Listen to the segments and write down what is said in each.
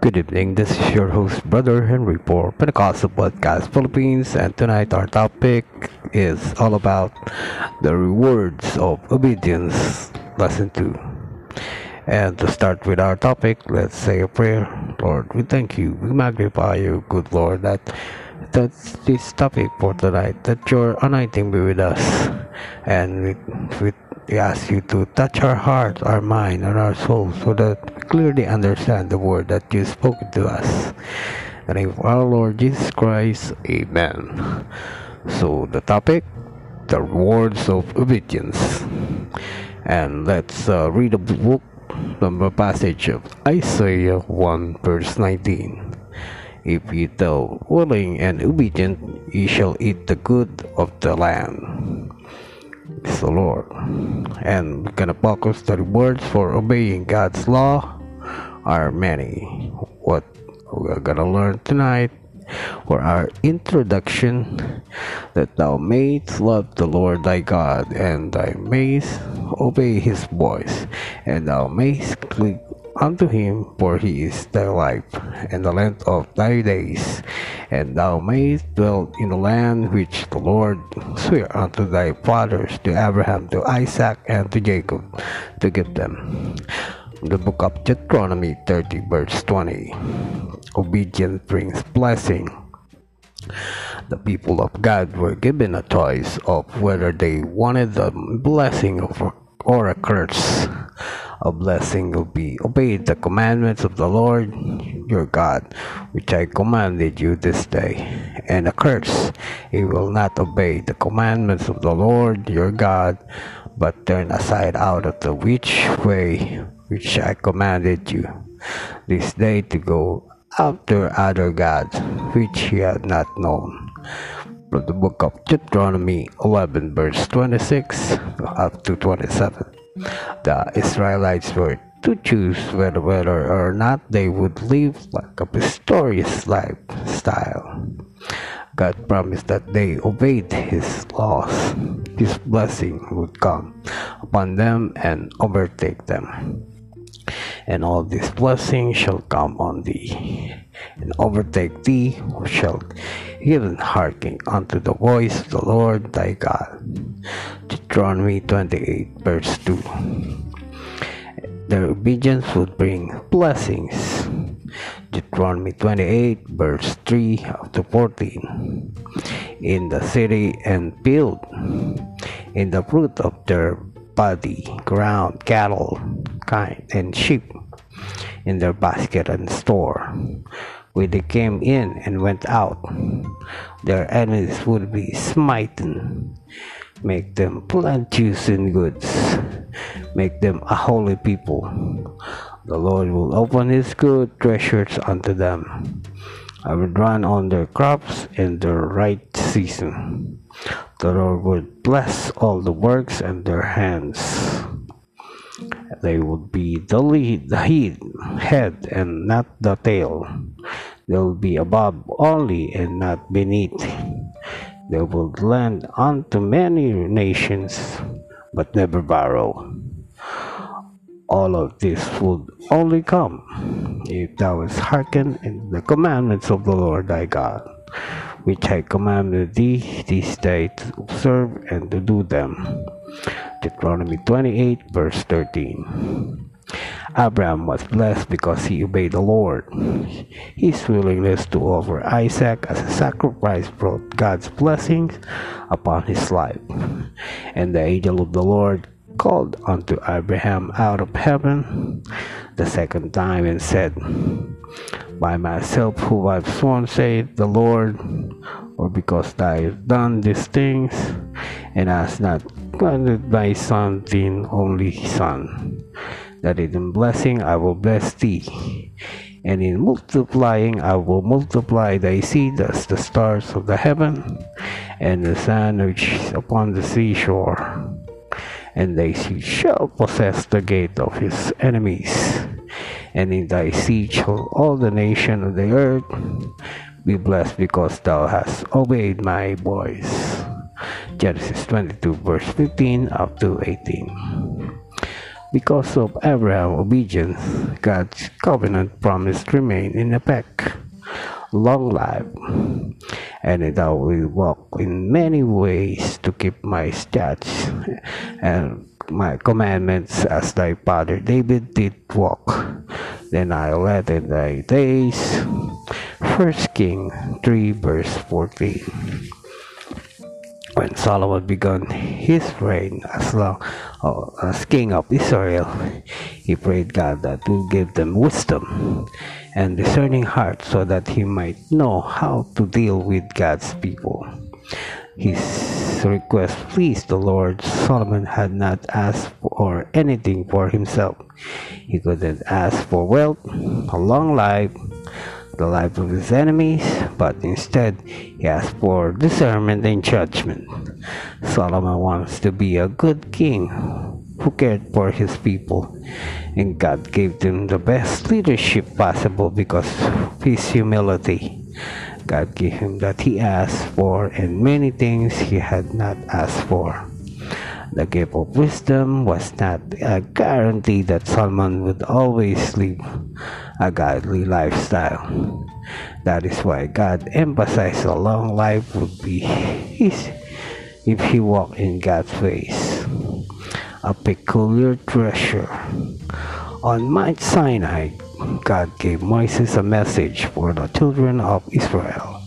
Good evening, this is your host, Brother Henry for Pentecostal Podcast Philippines, and tonight our topic is all about the rewards of obedience, lesson 2. And to start with our topic, let's say a prayer. Lord, we thank you, we magnify you, good Lord, that that's this topic for tonight, that your anointing be with us, and with, we we ask you to touch our hearts, our mind, and our soul so that we clearly understand the word that you spoke to us. In the name of our Lord Jesus Christ, Amen. So the topic, the rewards of obedience. And let's uh, read a book the passage of Isaiah 1 verse 19. If ye tell willing and obedient, ye shall eat the good of the land is the Lord. And we're gonna focus the rewards for obeying God's law are many. What we're gonna learn tonight for our introduction that thou mayst love the Lord thy God, and thou mayst obey his voice, and thou mayst unto him, for he is thy life, and the length of thy days, and thou mayest dwell in the land which the Lord sware unto thy fathers, to Abraham, to Isaac, and to Jacob, to give them. The book of Deuteronomy 30, verse 20. Obedience brings blessing. The people of God were given a choice of whether they wanted the blessing or a curse a blessing will be obey the commandments of the Lord your God, which I commanded you this day, and a curse, he will not obey the commandments of the Lord your God, but turn aside out of the which way which I commanded you this day to go after other gods which he had not known. From the book of Deuteronomy 11, verse 26 up to 27 the Israelites were to choose whether, whether or not they would live like a victorious lifestyle. God promised that they obeyed His laws. His blessing would come upon them and overtake them. And all these blessings shall come on thee, and overtake thee, who shall even hearken unto the voice of the Lord thy God. Deuteronomy 28, verse 2. Their obedience would bring blessings. Deuteronomy 28, verse 3 up to 14. In the city and field, in the fruit of their body, ground, cattle, kind, and sheep, in their basket and store. When they came in and went out, their enemies would be smitten make them plenteous in goods, make them a holy people. The Lord will open his good treasures unto them. I will run on their crops in the right season. The Lord will bless all the works of their hands. They would be the lead, the head, and not the tail. They will be above only and not beneath they would lend unto many nations, but never borrow. All of this would only come if thou hast hearkened in the commandments of the Lord thy God, which I commanded thee this day to observe and to do them. Deuteronomy 28, verse 13. Abraham was blessed because he obeyed the Lord. His willingness to offer Isaac as a sacrifice brought God's blessings upon his life. And the angel of the Lord called unto Abraham out of heaven the second time and said, By myself who I've sworn, saith the Lord, or because thou hast done these things, and hast not granted thy son thine only son that in blessing I will bless thee, and in multiplying I will multiply thy seed as the stars of the heaven, and the sand which is upon the seashore. And thy seed shall possess the gate of his enemies, and in thy seed shall all the nation of the earth be blessed because thou hast obeyed my voice. Genesis 22, verse 15 up to 18. Because of Abraham's obedience, God's covenant promise remained in effect. Long life, and I will walk in many ways to keep my statutes and my commandments as thy father David did walk. Then I'll add in thy days. First King 3 verse 14 when Solomon began his reign as, long, uh, as king of Israel, he prayed God that would give them wisdom and discerning heart so that he might know how to deal with God's people. His request pleased the Lord. Solomon had not asked for anything for himself. He couldn't ask for wealth, a long life, the life of his enemies, but instead he asked for discernment and judgment. Solomon wants to be a good king who cared for his people, and God gave them the best leadership possible because of his humility. God gave him that he asked for and many things he had not asked for. The gift of wisdom was not a guarantee that Solomon would always live a godly lifestyle. That is why God emphasized a long life would be his if he walked in God's ways. A peculiar treasure. On Mount Sinai, God gave Moses a message for the children of Israel.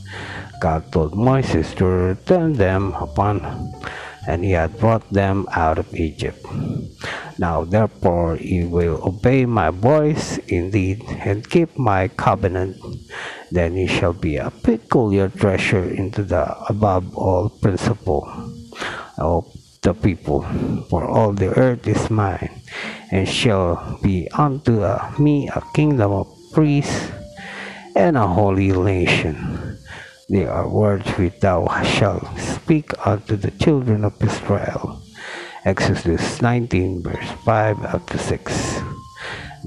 God told Moses to return them upon and he had brought them out of Egypt. Now therefore ye will obey my voice indeed, and keep my covenant. Then ye shall be a peculiar treasure into the above all principle of the people, for all the earth is mine, and shall be unto me a kingdom of priests and a holy nation. They are words which thou shalt speak unto the children of Israel. Exodus 19, verse 5 up to 6.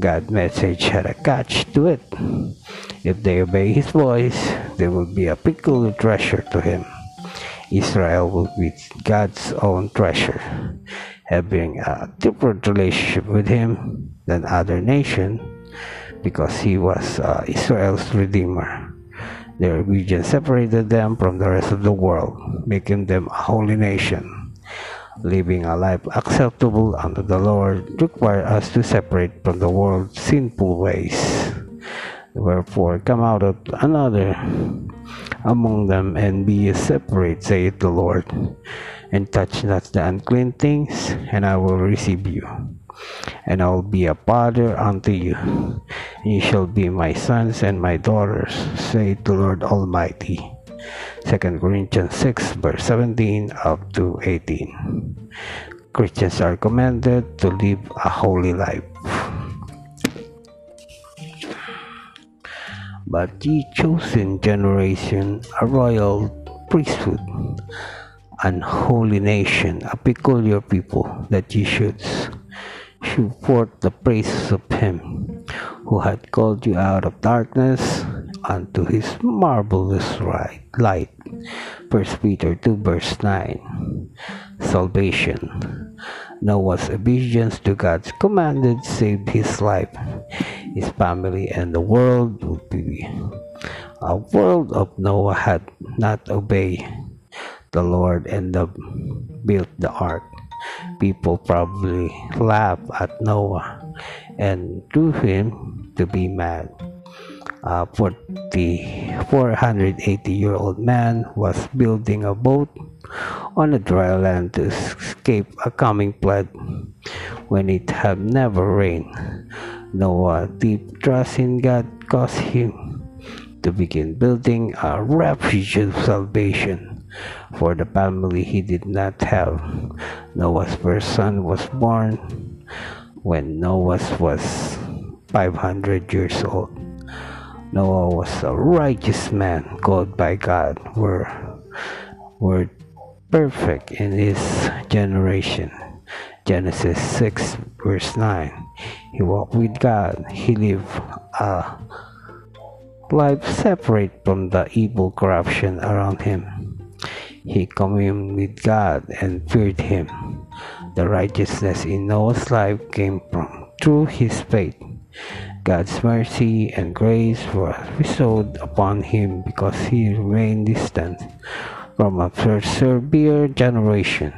God's message had a catch to it. If they obey his voice, they will be a peculiar treasure to him. Israel will be God's own treasure, having a different relationship with him than other nations because he was uh, Israel's redeemer. Their region separated them from the rest of the world, making them a holy nation. Living a life acceptable unto the Lord requires us to separate from the world's sinful ways. Wherefore, come out of another among them and be separate, saith the Lord, and touch not the unclean things, and I will receive you and I will be a father unto you, you shall be my sons and my daughters, saith the Lord Almighty. 2 Corinthians 6, verse 17 up to 18. Christians are commanded to live a holy life. But ye chosen generation, a royal priesthood, an holy nation, a peculiar people, that ye should shew forth the praises of him who had called you out of darkness unto his marvelous light. 1 Peter 2 verse 9. Salvation. Noah's obedience to God's commanded saved his life, his family, and the world would be. A world of Noah had not obeyed the Lord and the, built the ark people probably laughed at Noah and to him to be mad. Uh, for the 480 year old man was building a boat on a dry land to escape a coming flood when it had never rained. Noah, deep trust in God, caused him to begin building a refuge of salvation for the family he did not have. Noah's first son was born when Noah was 500 years old. Noah was a righteous man called by God, were, were perfect in his generation. Genesis 6 verse 9. He walked with God. He lived a life separate from the evil corruption around him. He communed with God and feared Him. The righteousness in Noah's life came from through his faith. God's mercy and grace were bestowed upon him because he remained distant from a severe generation.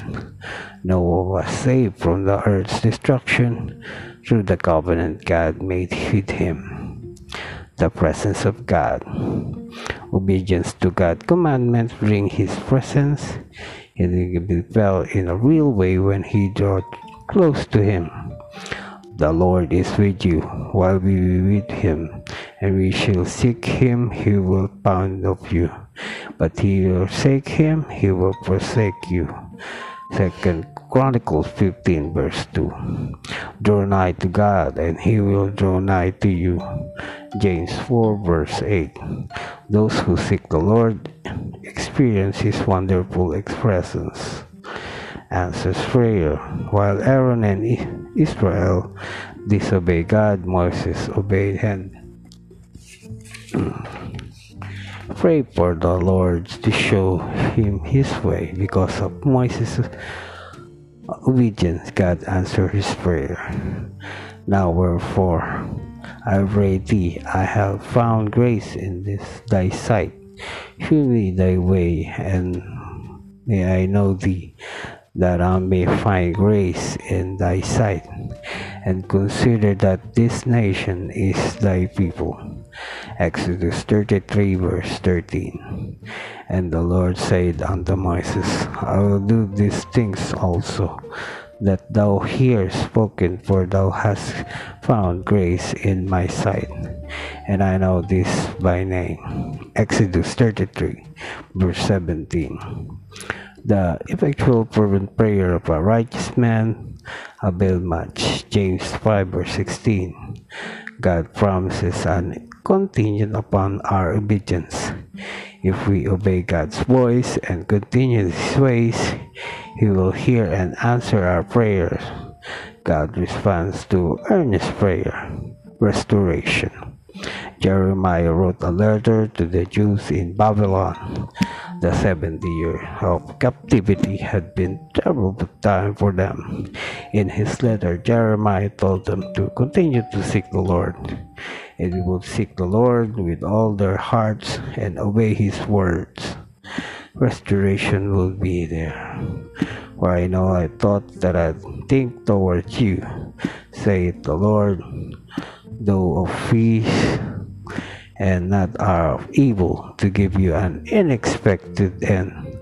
Noah was saved from the earth's destruction through the covenant God made with him. The presence of God. Obedience to God's commandments bring his presence. He felt in a real way when he drew close to him. The Lord is with you while we be with him, and we shall seek him, he will find of you. But he will forsake him, he will forsake you. Second Chronicles 15 verse 2. Draw nigh to God, and he will draw nigh to you. James 4 verse 8. Those who seek the Lord experience his wonderful expressions answers prayer. While Aaron and Israel disobeyed God, Moses obeyed him. Pray for the Lord to show him his way. Because of Moses' obedience, God answered his prayer. Now wherefore I pray thee, I have found grace in this thy sight. Show me thy way, and may I know thee that I may find grace in thy sight, and consider that this nation is thy people. Exodus 33, verse 13. And the Lord said unto Moses, I will do these things also, that thou hear spoken, for thou hast found grace in my sight, and I know this by name. Exodus 33, verse 17. The effectual fervent prayer of a righteous man avail much. James 5 verse 16. God promises and contingent upon our obedience. If we obey God's voice and continue His ways, He will hear and answer our prayers. God responds to earnest prayer. Restoration. Jeremiah wrote a letter to the Jews in Babylon the 70 year of captivity had been terrible time for them. In his letter, Jeremiah told them to continue to seek the Lord, and we would seek the Lord with all their hearts and obey his words. Restoration will be there. For I know I thought that I'd think towards you, saith the Lord, though of peace and not are of evil to give you an unexpected end.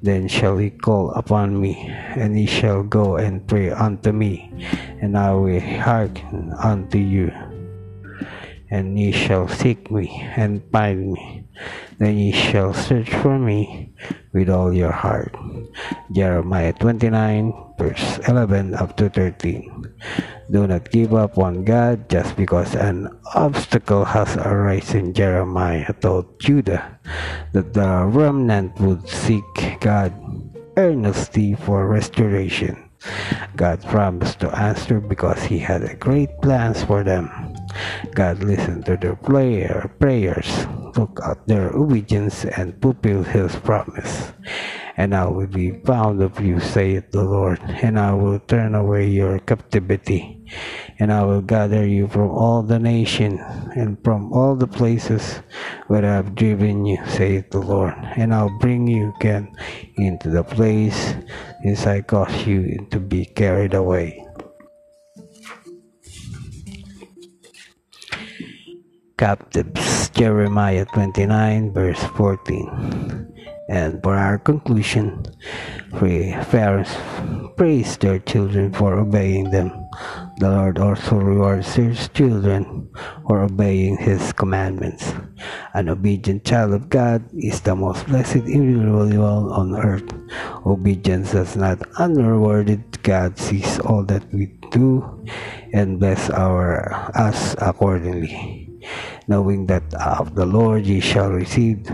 Then shall he call upon me, and he shall go and pray unto me, and I will hearken unto you. And ye shall seek me and find me. Then ye shall search for me with all your heart. Jeremiah 29, verse 11 up to 13. Do not give up on God just because an obstacle has arisen. Jeremiah told Judah that the remnant would seek God earnestly for restoration. God promised to answer because he had great plans for them. God listened to their prayer, prayers, took out their obedience, and fulfilled his promise. And I will be found of you, saith the Lord, and I will turn away your captivity, and I will gather you from all the nations and from all the places where I have driven you, saith the Lord, and I'll bring you again into the place since I caused you to be carried away. Captives, Jeremiah 29, verse 14. And for our conclusion, parents praise their children for obeying them. The Lord also rewards his children for obeying his commandments. An obedient child of God is the most blessed individual on earth. Obedience does not unrewarded. God sees all that we do and bless our us accordingly. Knowing that of the Lord ye shall receive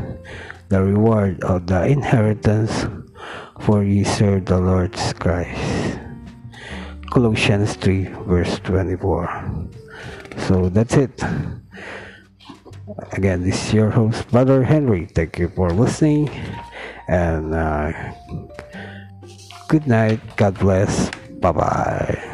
the reward of the inheritance, for ye serve the Lord Christ. Colossians 3, verse 24. So that's it. Again, this is your host, Brother Henry. Thank you for listening, and uh, good night. God bless. Bye bye.